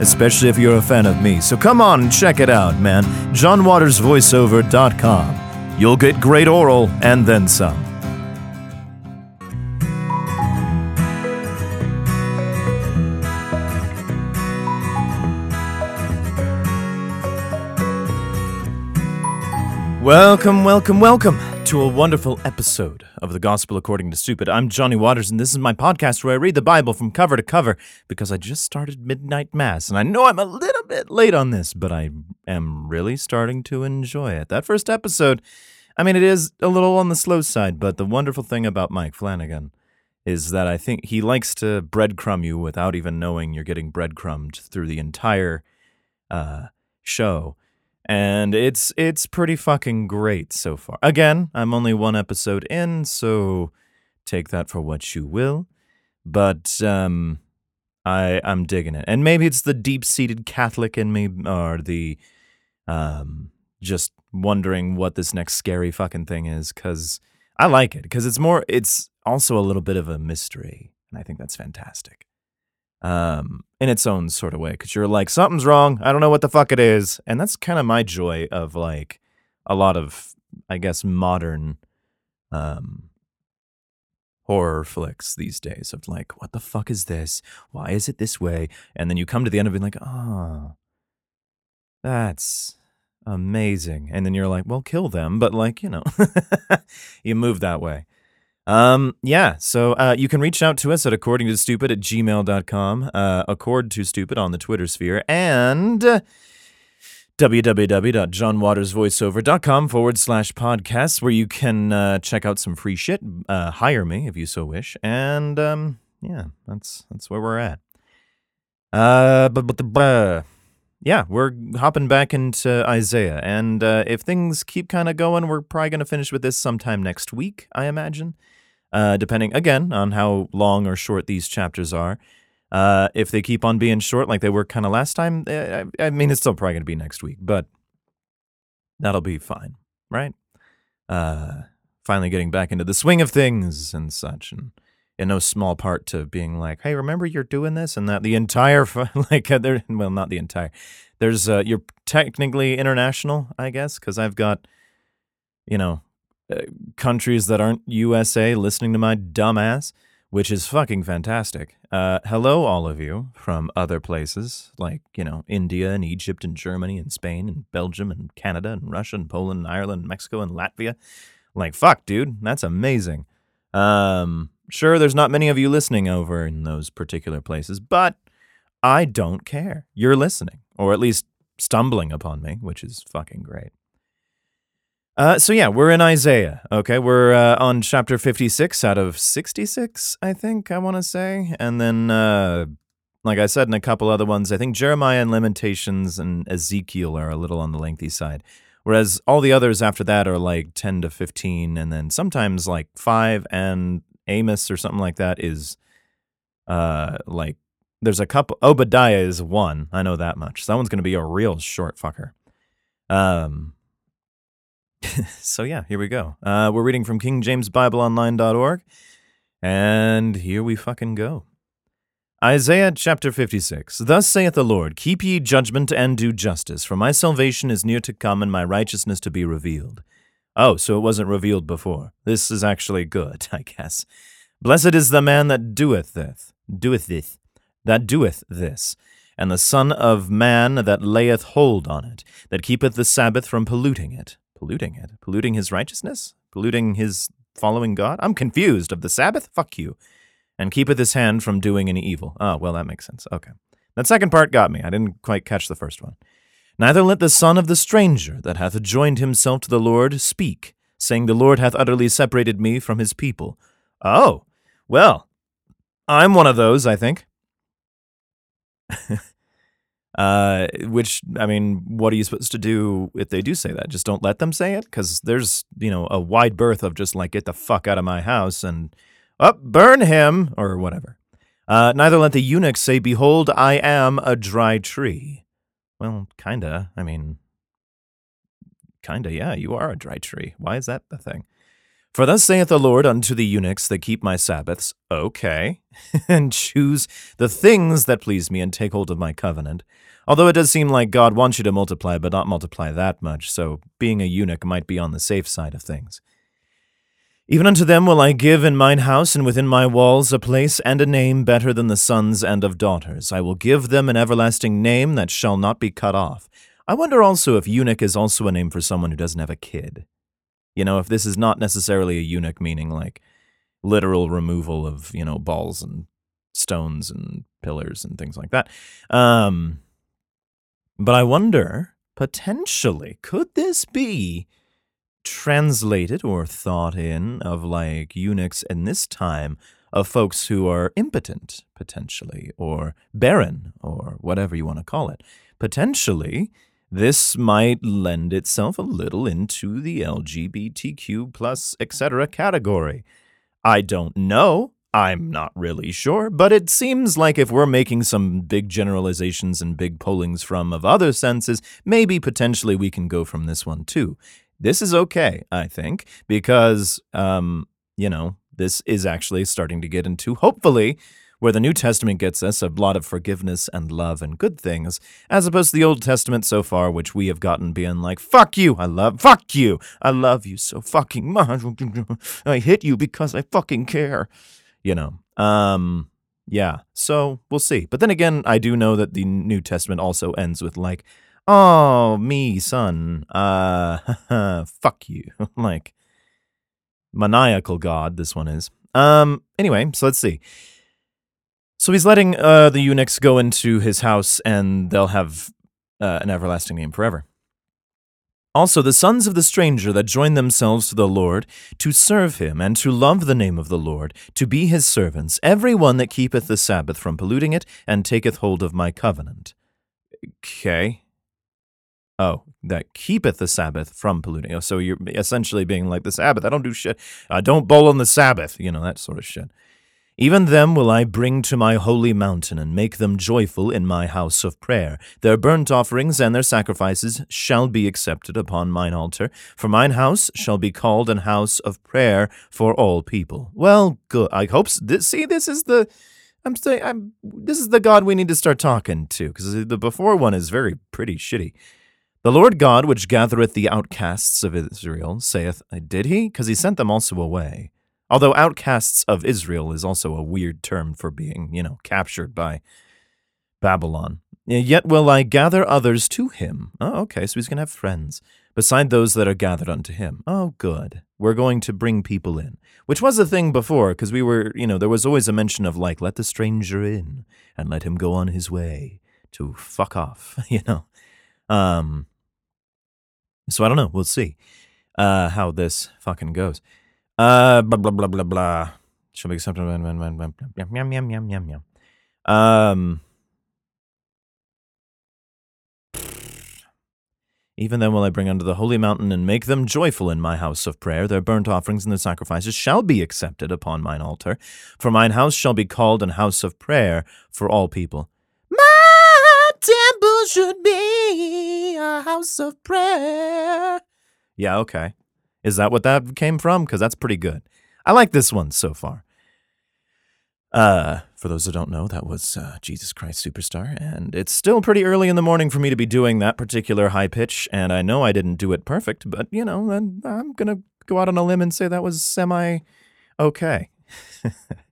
especially if you're a fan of me. So come on and check it out, man. johnwatersvoiceover.com. You'll get great oral and then some. Welcome, welcome, welcome to a wonderful episode of the Gospel According to Stupid. I'm Johnny Waters, and this is my podcast where I read the Bible from cover to cover because I just started Midnight Mass, and I know I'm a little bit late on this, but I am really starting to enjoy it. That first episode, I mean, it is a little on the slow side, but the wonderful thing about Mike Flanagan is that I think he likes to breadcrumb you without even knowing you're getting breadcrumbed through the entire uh, show and it's it's pretty fucking great so far. Again, I'm only one episode in, so take that for what you will. But um, I I'm digging it, and maybe it's the deep seated Catholic in me, or the um, just wondering what this next scary fucking thing is, because I like it, because it's more. It's also a little bit of a mystery, and I think that's fantastic um, in its own sort of way because you're like something's wrong. I don't know what the fuck it is. And that's kind of my joy of like a lot of i guess modern um horror flicks these days of like what the fuck is this? Why is it this way? And then you come to the end of it like oh that's amazing. And then you're like well kill them but like you know you move that way um, yeah, so uh, you can reach out to us at according to stupid at gmail.com, uh, accord to stupid on the Twitter sphere, and www.johnwatersvoiceover.com forward slash podcasts, where you can uh, check out some free shit, uh, hire me if you so wish, and um, yeah, that's that's where we're at. Uh, but, but, but yeah, we're hopping back into Isaiah, and uh, if things keep kind of going, we're probably going to finish with this sometime next week, I imagine uh, depending again on how long or short these chapters are. Uh, if they keep on being short like they were kind of last time, eh, I, I, mean, it's still probably going to be next week, but that'll be fine, right? Uh, finally getting back into the swing of things and such, and in no small part to being like, hey, remember you're doing this and that. The entire like, uh, there, well, not the entire. There's uh, you're technically international, I guess, because I've got, you know, uh, countries that aren't USA listening to my dumbass, which is fucking fantastic. Uh, hello, all of you from other places like, you know, India and Egypt and Germany and Spain and Belgium and Canada and Russia and Poland and Ireland and Mexico and Latvia. Like, fuck, dude, that's amazing. Um, sure, there's not many of you listening over in those particular places, but I don't care. You're listening, or at least stumbling upon me, which is fucking great. Uh, so yeah, we're in Isaiah. Okay, we're uh, on chapter fifty-six out of sixty-six, I think I want to say, and then, uh, like I said, in a couple other ones, I think Jeremiah and Lamentations and Ezekiel are a little on the lengthy side, whereas all the others after that are like ten to fifteen, and then sometimes like five, and Amos or something like that is, uh, like there's a couple. Obadiah is one. I know that much. So that one's gonna be a real short fucker. Um so yeah, here we go. Uh, we're reading from KingJamesBibleOnline.org, and here we fucking go. Isaiah chapter 56 Thus saith the Lord, Keep ye judgment and do justice, for my salvation is near to come, and my righteousness to be revealed. Oh, so it wasn't revealed before. This is actually good, I guess. Blessed is the man that doeth this, doeth this, that doeth this, and the Son of Man that layeth hold on it, that keepeth the Sabbath from polluting it. Polluting it? Polluting his righteousness? Polluting his following God? I'm confused. Of the Sabbath? Fuck you. And keepeth his hand from doing any evil. Oh, well, that makes sense. Okay. That second part got me. I didn't quite catch the first one. Neither let the son of the stranger that hath joined himself to the Lord speak, saying, The Lord hath utterly separated me from his people. Oh, well, I'm one of those, I think. uh, which, I mean, what are you supposed to do if they do say that? Just don't let them say it? Because there's, you know, a wide berth of just like, get the fuck out of my house and, up, oh, burn him, or whatever. Uh, neither let the eunuch say, Behold, I am a dry tree. Well, kinda. I mean, kinda, yeah, you are a dry tree. Why is that the thing? For thus saith the Lord unto the eunuchs that keep my Sabbaths, okay, and choose the things that please me and take hold of my covenant. Although it does seem like God wants you to multiply, but not multiply that much, so being a eunuch might be on the safe side of things. Even unto them will I give in mine house and within my walls a place and a name better than the sons and of daughters. I will give them an everlasting name that shall not be cut off. I wonder also if eunuch is also a name for someone who doesn't have a kid. You know, if this is not necessarily a eunuch, meaning like literal removal of, you know, balls and stones and pillars and things like that. Um, but I wonder, potentially, could this be translated or thought in of like eunuchs in this time of folks who are impotent, potentially, or barren, or whatever you want to call it. Potentially, this might lend itself a little into the LGBTQ plus etc. category. I don't know. I'm not really sure, but it seems like if we're making some big generalizations and big pullings from of other senses, maybe potentially we can go from this one too this is okay, I think, because, um, you know, this is actually starting to get into, hopefully, where the New Testament gets us a lot of forgiveness and love and good things, as opposed to the Old Testament so far, which we have gotten being like, fuck you, I love, fuck you, I love you so fucking much. I hit you because I fucking care. You know, um, yeah, so we'll see. But then again, I do know that the New Testament also ends with like, oh, me, son, uh, fuck you. like, maniacal God, this one is. Um, anyway, so let's see. So he's letting uh, the eunuchs go into his house and they'll have uh, an everlasting name forever. Also, the sons of the stranger that join themselves to the Lord, to serve him, and to love the name of the Lord, to be his servants, every one that keepeth the Sabbath from polluting it, and taketh hold of my covenant. Okay. Oh, that keepeth the Sabbath from polluting. Oh, so you're essentially being like the Sabbath. I don't do shit. I don't bowl on the Sabbath. You know that sort of shit. Even them will I bring to my holy mountain and make them joyful in my house of prayer. Their burnt offerings and their sacrifices shall be accepted upon mine altar, for mine house shall be called an house of prayer for all people. Well, good. I hope. This, see, this is the. I'm saying. I'm. This is the God we need to start talking to because the before one is very pretty shitty. The Lord God, which gathereth the outcasts of Israel, saith, Did he? Because he sent them also away. Although outcasts of Israel is also a weird term for being, you know, captured by Babylon. Yet will I gather others to him. Oh, okay, so he's going to have friends, beside those that are gathered unto him. Oh, good. We're going to bring people in, which was a thing before, because we were, you know, there was always a mention of, like, let the stranger in and let him go on his way to fuck off, you know. Um, so I don't know. We'll see uh, how this fucking goes. Uh, blah blah blah blah blah. Shall be accepted. Yum yum yum yum yum yum. Um. Even then will I bring unto the holy mountain and make them joyful in my house of prayer. Their burnt offerings and their sacrifices shall be accepted upon mine altar. For mine house shall be called an house of prayer for all people My temple should be a house of prayer. Yeah, okay. Is that what that came from? Because that's pretty good. I like this one so far. Uh, for those who don't know, that was uh, Jesus Christ Superstar, and it's still pretty early in the morning for me to be doing that particular high pitch, and I know I didn't do it perfect, but you know, I'm gonna go out on a limb and say that was semi okay.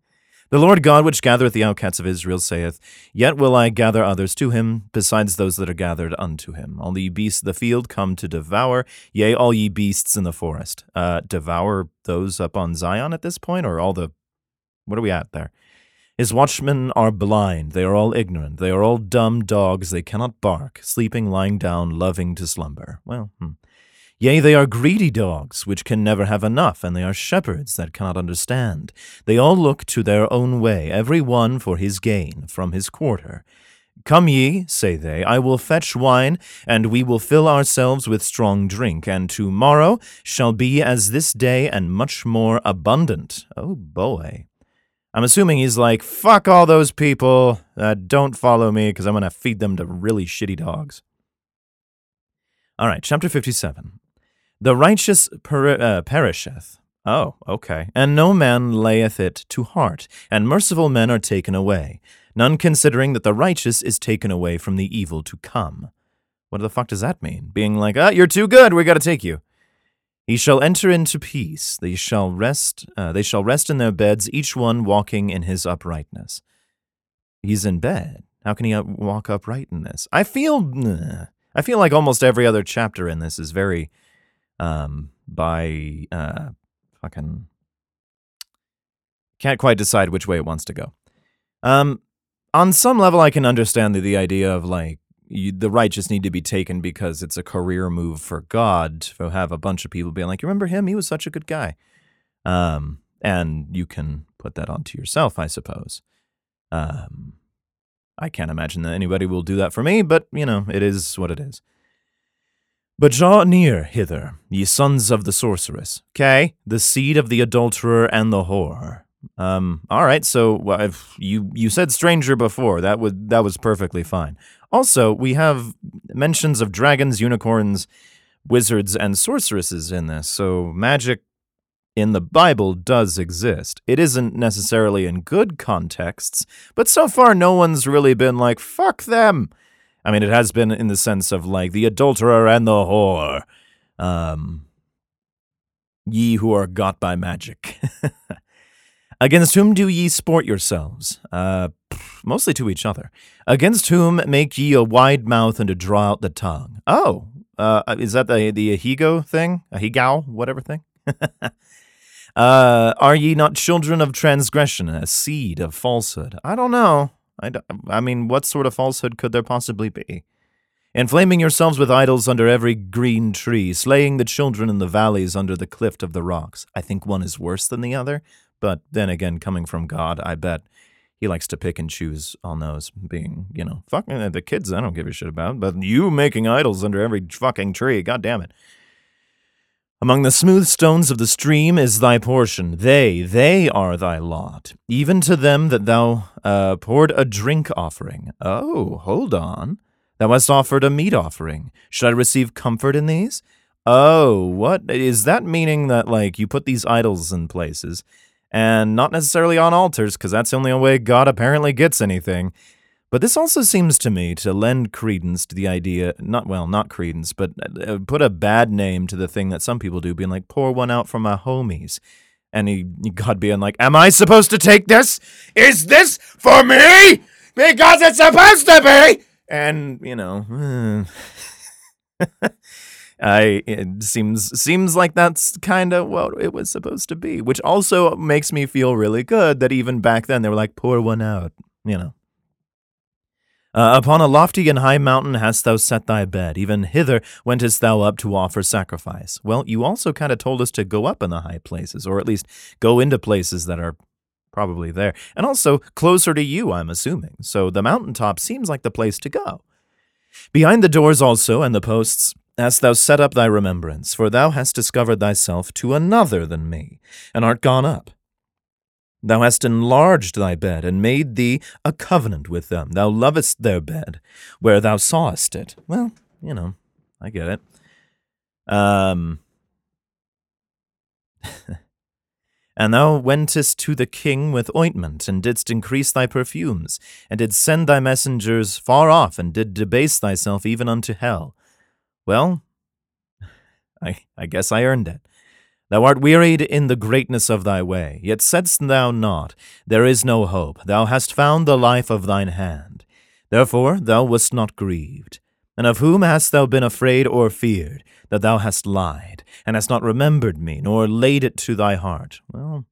The Lord God, which gathereth the outcasts of Israel, saith, Yet will I gather others to him, besides those that are gathered unto him. All ye beasts of the field come to devour, yea, all ye beasts in the forest. Uh, devour those up on Zion at this point, or all the. What are we at there? His watchmen are blind, they are all ignorant, they are all dumb dogs, they cannot bark, sleeping, lying down, loving to slumber. Well, hmm. Yea, they are greedy dogs, which can never have enough, and they are shepherds that cannot understand. They all look to their own way, every one for his gain, from his quarter. Come ye, say they, I will fetch wine, and we will fill ourselves with strong drink, and tomorrow shall be as this day, and much more abundant. Oh boy. I'm assuming he's like, fuck all those people, that don't follow me, because I'm going to feed them to really shitty dogs. All right, chapter 57. The righteous per- uh, perisheth. Oh, okay. And no man layeth it to heart, and merciful men are taken away, none considering that the righteous is taken away from the evil to come. What the fuck does that mean? Being like, ah, you're too good, we gotta take you. He shall enter into peace. They shall rest. Uh, they shall rest in their beds, each one walking in his uprightness. He's in bed. How can he walk upright in this? I feel. I feel like almost every other chapter in this is very um, by uh, fucking can't quite decide which way it wants to go. Um, on some level, I can understand the, the idea of like you, the righteous need to be taken because it's a career move for God to have a bunch of people being like, "You remember him? He was such a good guy." Um, and you can put that onto yourself, I suppose. Um, I can't imagine that anybody will do that for me, but you know, it is what it is. But draw near hither, ye sons of the sorceress. Okay, the seed of the adulterer and the whore. Um, all right. So well, you you said stranger before. That would that was perfectly fine. Also, we have mentions of dragons, unicorns, wizards, and sorceresses in this. So magic in the Bible does exist. It isn't necessarily in good contexts, but so far no one's really been like fuck them. I mean, it has been in the sense of like the adulterer and the whore. Um, ye who are got by magic. Against whom do ye sport yourselves? Uh, mostly to each other. Against whom make ye a wide mouth and to draw out the tongue? Oh, uh, is that the the ahigo thing? Ahigao, whatever thing? uh, are ye not children of transgression, a seed of falsehood? I don't know. I, I mean, what sort of falsehood could there possibly be? Inflaming yourselves with idols under every green tree, slaying the children in the valleys under the cliff of the rocks. I think one is worse than the other, but then again, coming from God, I bet he likes to pick and choose on those being, you know, fucking eh, the kids I don't give a shit about, but you making idols under every fucking tree, god damn it. Among the smooth stones of the stream is thy portion. They, they are thy lot. Even to them that thou uh, poured a drink offering. Oh, hold on. Thou hast offered a meat offering. Should I receive comfort in these? Oh, what? Is that meaning that, like, you put these idols in places, and not necessarily on altars, because that's the only way God apparently gets anything, but this also seems to me to lend credence to the idea, not well, not credence, but uh, put a bad name to the thing that some people do, being like, pour one out for my homies. And he, God being like, Am I supposed to take this? Is this for me? Because it's supposed to be! And, you know, I it seems seems like that's kind of what it was supposed to be, which also makes me feel really good that even back then they were like, pour one out, you know. Uh, upon a lofty and high mountain hast thou set thy bed, even hither wentest thou up to offer sacrifice. Well, you also kind of told us to go up in the high places, or at least go into places that are probably there, and also closer to you, I'm assuming. So the mountaintop seems like the place to go. Behind the doors also and the posts hast thou set up thy remembrance, for thou hast discovered thyself to another than me, and art gone up. Thou hast enlarged thy bed, and made thee a covenant with them. Thou lovest their bed, where thou sawest it. Well, you know, I get it. Um, and thou wentest to the king with ointment, and didst increase thy perfumes, and didst send thy messengers far off, and did debase thyself even unto hell. Well, I, I guess I earned it. Thou art wearied in the greatness of thy way, yet saidst thou not, There is no hope. Thou hast found the life of thine hand. Therefore thou wast not grieved. And of whom hast thou been afraid or feared, that thou hast lied, and hast not remembered me, nor laid it to thy heart? Well,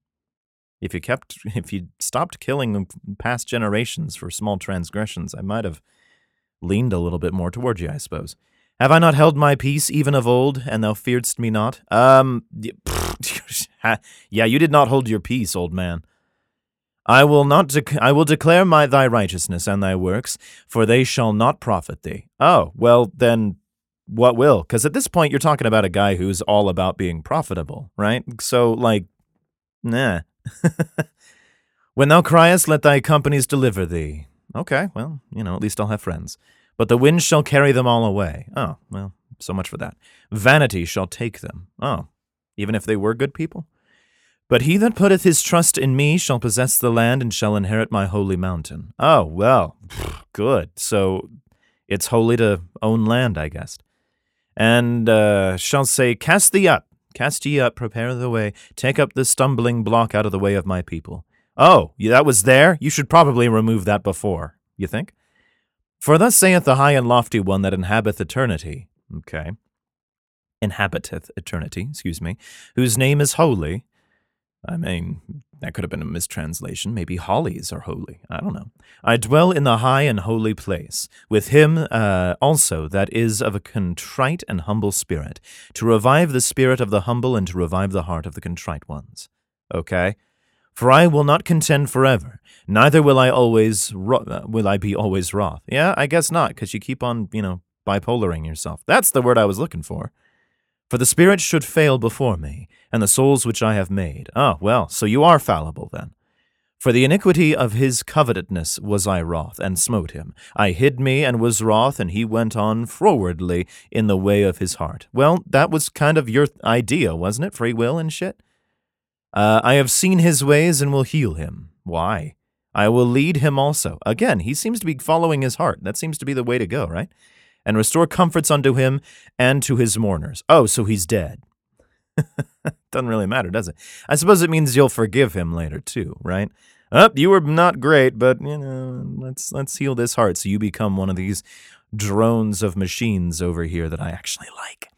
if you kept, if you stopped killing past generations for small transgressions, I might have leaned a little bit more toward you, I suppose. Have I not held my peace even of old, and thou fearedst me not? Um, yeah, you did not hold your peace, old man. I will not. Dec- I will declare my thy righteousness and thy works, for they shall not profit thee. Oh well, then what will? Because at this point, you're talking about a guy who's all about being profitable, right? So, like, nah. when thou criest, let thy companies deliver thee. Okay, well, you know, at least I'll have friends. But the wind shall carry them all away. Oh, well, so much for that. Vanity shall take them. Oh, even if they were good people? But he that putteth his trust in me shall possess the land and shall inherit my holy mountain. Oh, well, good. So it's holy to own land, I guess. And uh, shall say, Cast thee up, cast ye up, prepare the way, take up the stumbling block out of the way of my people. Oh, that was there? You should probably remove that before, you think? For thus saith the high and lofty one that inhabiteth eternity. Okay. Inhabiteth eternity, excuse me, whose name is holy. I mean, that could have been a mistranslation. Maybe hollies are holy. I don't know. I dwell in the high and holy place, with him uh, also that is of a contrite and humble spirit, to revive the spirit of the humble and to revive the heart of the contrite ones. Okay? For I will not contend forever, neither will I always ro- uh, will I be always wroth. Yeah, I guess not, because you keep on, you know, bipolaring yourself. That's the word I was looking for. For the spirit should fail before me, and the souls which I have made. Oh, well, so you are fallible then. For the iniquity of his covetousness was I wroth, and smote him. I hid me, and was wroth, and he went on frowardly in the way of his heart. Well, that was kind of your idea, wasn't it? Free will and shit? Uh, I have seen his ways and will heal him. Why? I will lead him also. Again, he seems to be following his heart. That seems to be the way to go, right? And restore comforts unto him and to his mourners. Oh, so he's dead. Doesn't really matter, does it? I suppose it means you'll forgive him later too, right? Up, oh, you were not great, but you know, let's let's heal this heart so you become one of these drones of machines over here that I actually like.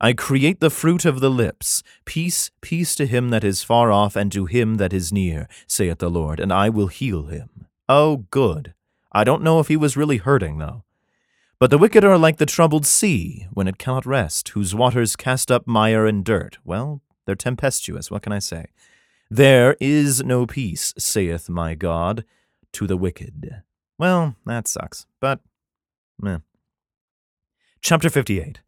I create the fruit of the lips. Peace, peace to him that is far off and to him that is near, saith the Lord, and I will heal him. Oh, good. I don't know if he was really hurting, though. But the wicked are like the troubled sea, when it cannot rest, whose waters cast up mire and dirt. Well, they're tempestuous, what can I say? There is no peace, saith my God, to the wicked. Well, that sucks, but, meh. Chapter 58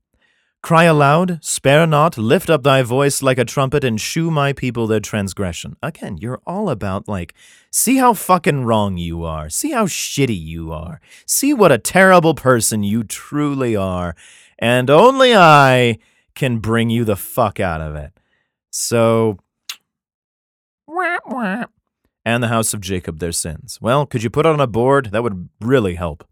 Cry aloud, spare not, lift up thy voice like a trumpet, and shew my people their transgression. Again, you're all about, like, see how fucking wrong you are. See how shitty you are. See what a terrible person you truly are. And only I can bring you the fuck out of it. So. And the house of Jacob their sins. Well, could you put it on a board? That would really help.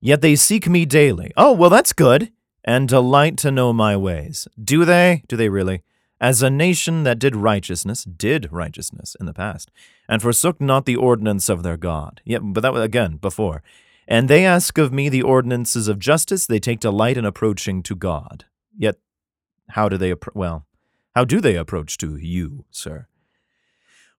Yet they seek me daily. Oh, well, that's good and delight to know my ways. Do they? Do they really? As a nation that did righteousness, did righteousness in the past, and forsook not the ordinance of their God. Yeah, but that was again before. And they ask of me the ordinances of justice, they take delight in approaching to God. Yet, how do they, appro- well, how do they approach to you, sir?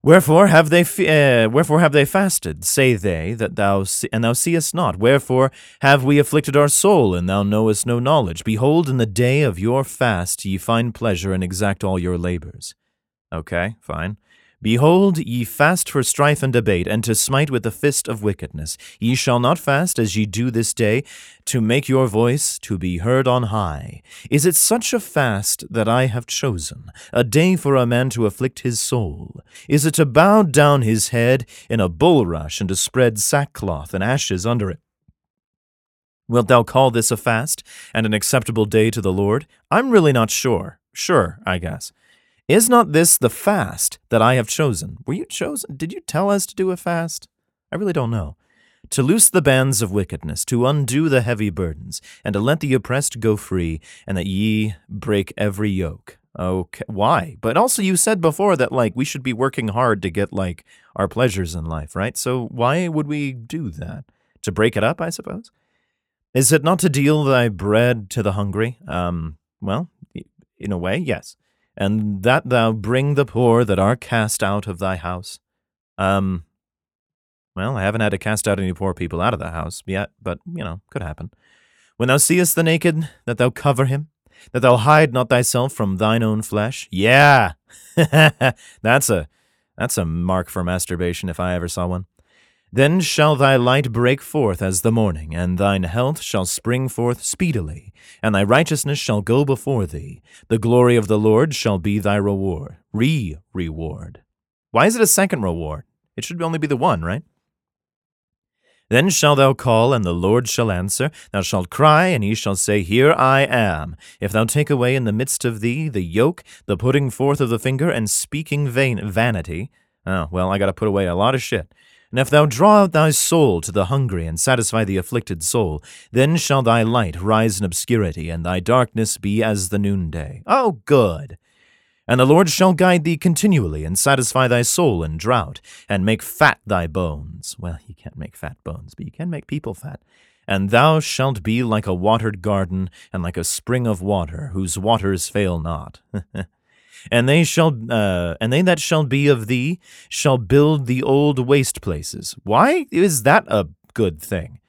Wherefore have they uh, wherefore have they fasted? Say they that thou see- and thou seest not. Wherefore have we afflicted our soul, and thou knowest no knowledge? Behold, in the day of your fast ye find pleasure and exact all your labors. Okay, fine. Behold, ye fast for strife and debate, and to smite with the fist of wickedness. Ye shall not fast as ye do this day, to make your voice to be heard on high. Is it such a fast that I have chosen, a day for a man to afflict his soul? Is it to bow down his head in a bulrush, and to spread sackcloth and ashes under it? Wilt thou call this a fast, and an acceptable day to the Lord? I'm really not sure. Sure, I guess. Is not this the fast that I have chosen? Were you chosen? Did you tell us to do a fast? I really don't know. To loose the bands of wickedness, to undo the heavy burdens, and to let the oppressed go free, and that ye break every yoke. Okay, why? But also, you said before that like we should be working hard to get like our pleasures in life, right? So why would we do that? To break it up, I suppose. Is it not to deal thy bread to the hungry? Um, well, in a way, yes. And that thou bring the poor that are cast out of thy house. Um, well, I haven't had to cast out any poor people out of the house yet, but, you know, could happen. When thou seest the naked, that thou cover him, that thou hide not thyself from thine own flesh. Yeah, that's a that's a mark for masturbation if I ever saw one. Then shall thy light break forth as the morning, and thine health shall spring forth speedily, and thy righteousness shall go before thee. The glory of the Lord shall be thy reward. Re reward. Why is it a second reward? It should only be the one, right? Then shalt thou call, and the Lord shall answer. Thou shalt cry, and he shall say, Here I am. If thou take away in the midst of thee the yoke, the putting forth of the finger, and speaking vain vanity, oh, well, I got to put away a lot of shit. And if thou draw out thy soul to the hungry, and satisfy the afflicted soul, then shall thy light rise in obscurity, and thy darkness be as the noonday. Oh, good! And the Lord shall guide thee continually, and satisfy thy soul in drought, and make fat thy bones. Well, you can't make fat bones, but you can make people fat. And thou shalt be like a watered garden, and like a spring of water, whose waters fail not. and they shall, uh, and they that shall be of thee shall build the old waste places. Why is that a good thing?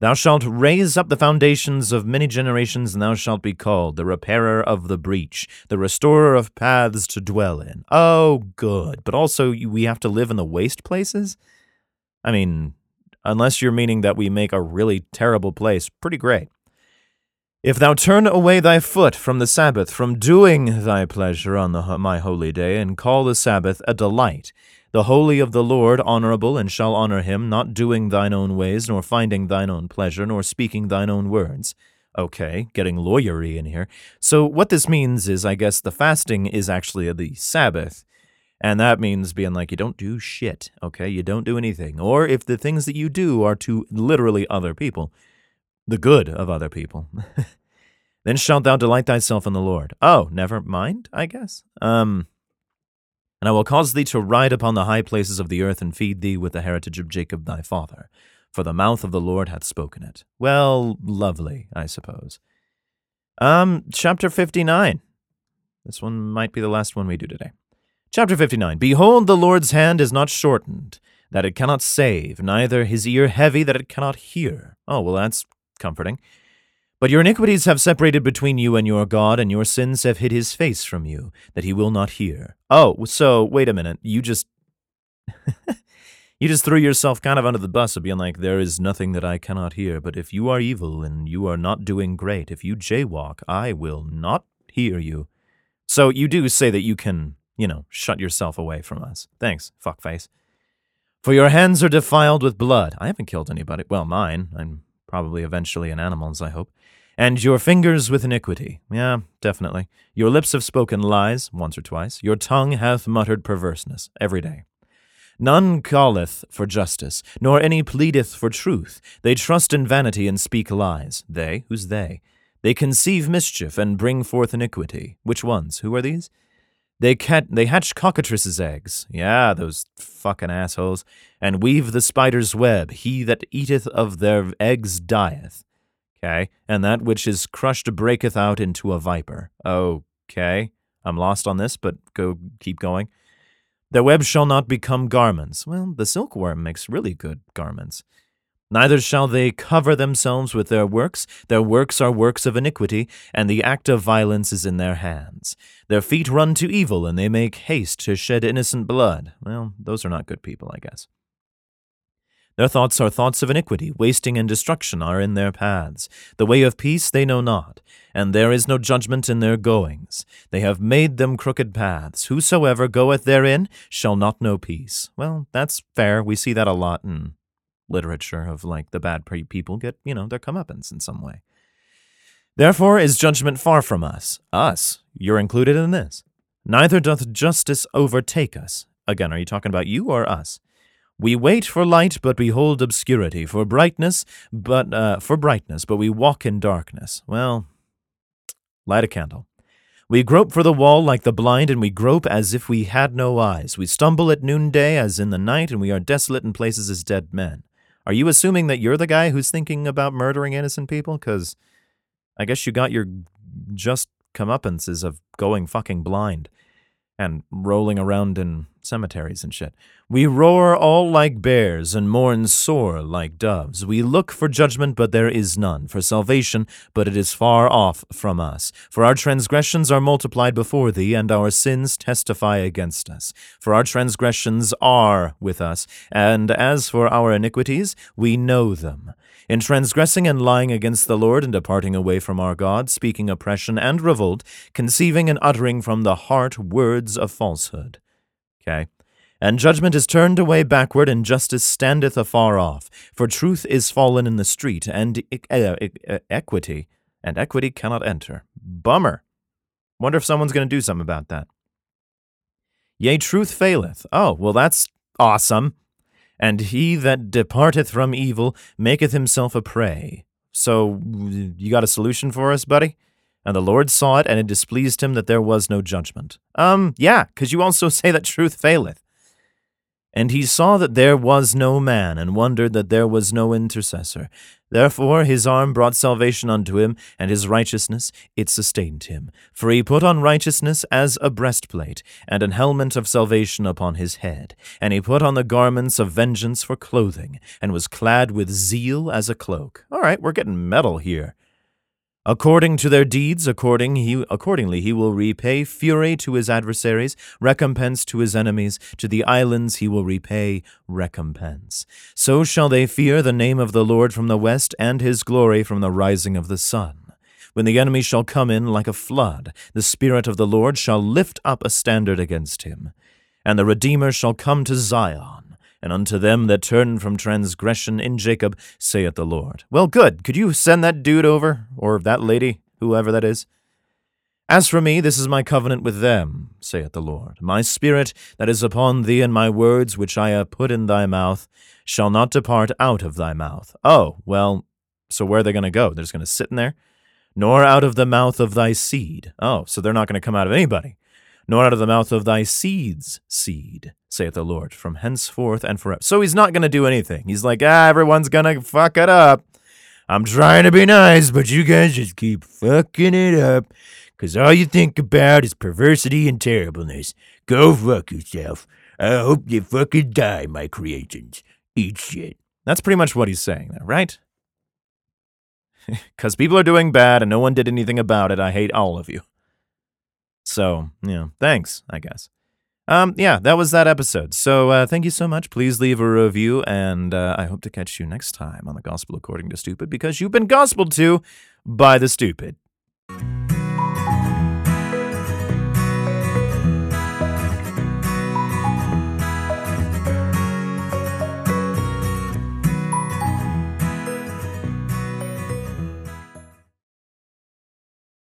Thou shalt raise up the foundations of many generations, and thou shalt be called the repairer of the breach, the restorer of paths to dwell in. Oh, good. But also, we have to live in the waste places? I mean, unless you're meaning that we make a really terrible place pretty great. If thou turn away thy foot from the Sabbath, from doing thy pleasure on the, my holy day, and call the Sabbath a delight, the holy of the Lord honorable, and shall honor him, not doing thine own ways, nor finding thine own pleasure, nor speaking thine own words. Okay, getting lawyery in here. So what this means is, I guess, the fasting is actually the Sabbath. And that means being like, you don't do shit, okay? You don't do anything. Or if the things that you do are to literally other people, the good of other people, then shalt thou delight thyself in the Lord. Oh, never mind, I guess. Um, and I will cause thee to ride upon the high places of the earth and feed thee with the heritage of Jacob thy father, for the mouth of the Lord hath spoken it. Well, lovely, I suppose. Um, chapter 59. This one might be the last one we do today. Chapter 59. Behold, the Lord's hand is not shortened, that it cannot save, neither his ear heavy, that it cannot hear. Oh, well, that's comforting. But your iniquities have separated between you and your God, and your sins have hid his face from you, that he will not hear. Oh, so wait a minute. You just. you just threw yourself kind of under the bus of being like, there is nothing that I cannot hear, but if you are evil and you are not doing great, if you jaywalk, I will not hear you. So you do say that you can, you know, shut yourself away from us. Thanks, fuckface. For your hands are defiled with blood. I haven't killed anybody. Well, mine. I'm probably eventually in animals, I hope. And your fingers with iniquity. Yeah, definitely. Your lips have spoken lies, once or twice. Your tongue hath muttered perverseness, every day. None calleth for justice, nor any pleadeth for truth. They trust in vanity and speak lies. They? Who's they? They conceive mischief and bring forth iniquity. Which ones? Who are these? They, cat- they hatch cockatrices' eggs. Yeah, those fucking assholes. And weave the spider's web. He that eateth of their eggs dieth. Okay. And that which is crushed breaketh out into a viper. Okay. I'm lost on this, but go keep going. Their web shall not become garments. Well, the silkworm makes really good garments. Neither shall they cover themselves with their works. Their works are works of iniquity, and the act of violence is in their hands. Their feet run to evil, and they make haste to shed innocent blood. Well, those are not good people, I guess. Their thoughts are thoughts of iniquity, wasting and destruction are in their paths. The way of peace they know not, and there is no judgment in their goings. They have made them crooked paths. Whosoever goeth therein shall not know peace. Well, that's fair. We see that a lot in literature of like the bad people get, you know, their comeuppance in some way. Therefore is judgment far from us. Us. You're included in this. Neither doth justice overtake us. Again, are you talking about you or us? We wait for light, but behold obscurity, for brightness, but uh, for brightness, but we walk in darkness. Well, light a candle. We grope for the wall like the blind, and we grope as if we had no eyes. We stumble at noonday as in the night, and we are desolate in places as dead men. Are you assuming that you're the guy who's thinking about murdering innocent people? Because I guess you got your just comeuppances of going fucking blind and rolling around in cemeteries and shit. We roar all like bears and mourn sore like doves. We look for judgment, but there is none, for salvation, but it is far off from us. For our transgressions are multiplied before thee, and our sins testify against us. For our transgressions are with us, and as for our iniquities, we know them in transgressing and lying against the Lord and departing away from our God, speaking oppression and revolt, conceiving and uttering from the heart words of falsehood. Okay? And judgment is turned away backward, and justice standeth afar off. For truth is fallen in the street, and equity, and equity cannot enter. Bummer. Wonder if someone's going to do something about that. Yea, truth faileth. Oh, well, that's awesome and he that departeth from evil maketh himself a prey. So, you got a solution for us, buddy? And the Lord saw it, and it displeased him that there was no judgment. Um, yeah, because you also say that truth faileth. And he saw that there was no man, and wondered that there was no intercessor. Therefore his arm brought salvation unto him, and his righteousness it sustained him. For he put on righteousness as a breastplate, and an helmet of salvation upon his head. And he put on the garments of vengeance for clothing, and was clad with zeal as a cloak. All right, we're getting metal here. According to their deeds, according he, accordingly he will repay fury to his adversaries, recompense to his enemies, to the islands he will repay recompense. So shall they fear the name of the Lord from the west, and his glory from the rising of the sun. When the enemy shall come in like a flood, the Spirit of the Lord shall lift up a standard against him. And the Redeemer shall come to Zion and unto them that turn from transgression in Jacob, saith the Lord. Well, good. Could you send that dude over, or that lady, whoever that is? As for me, this is my covenant with them, saith the Lord. My spirit that is upon thee, and my words which I have put in thy mouth, shall not depart out of thy mouth. Oh, well, so where are they going to go? They're just going to sit in there? Nor out of the mouth of thy seed. Oh, so they're not going to come out of anybody nor out of the mouth of thy seed's seed, saith the Lord, from henceforth and forever. So he's not going to do anything. He's like, ah, everyone's going to fuck it up. I'm trying to be nice, but you guys just keep fucking it up. Because all you think about is perversity and terribleness. Go fuck yourself. I hope you fucking die, my creations. Eat shit. That's pretty much what he's saying there, right? Because people are doing bad and no one did anything about it. I hate all of you. So, yeah, thanks, I guess. Um, yeah, that was that episode. So, uh, thank you so much. Please leave a review, and uh, I hope to catch you next time on the Gospel According to Stupid because you've been gospeled to by the stupid.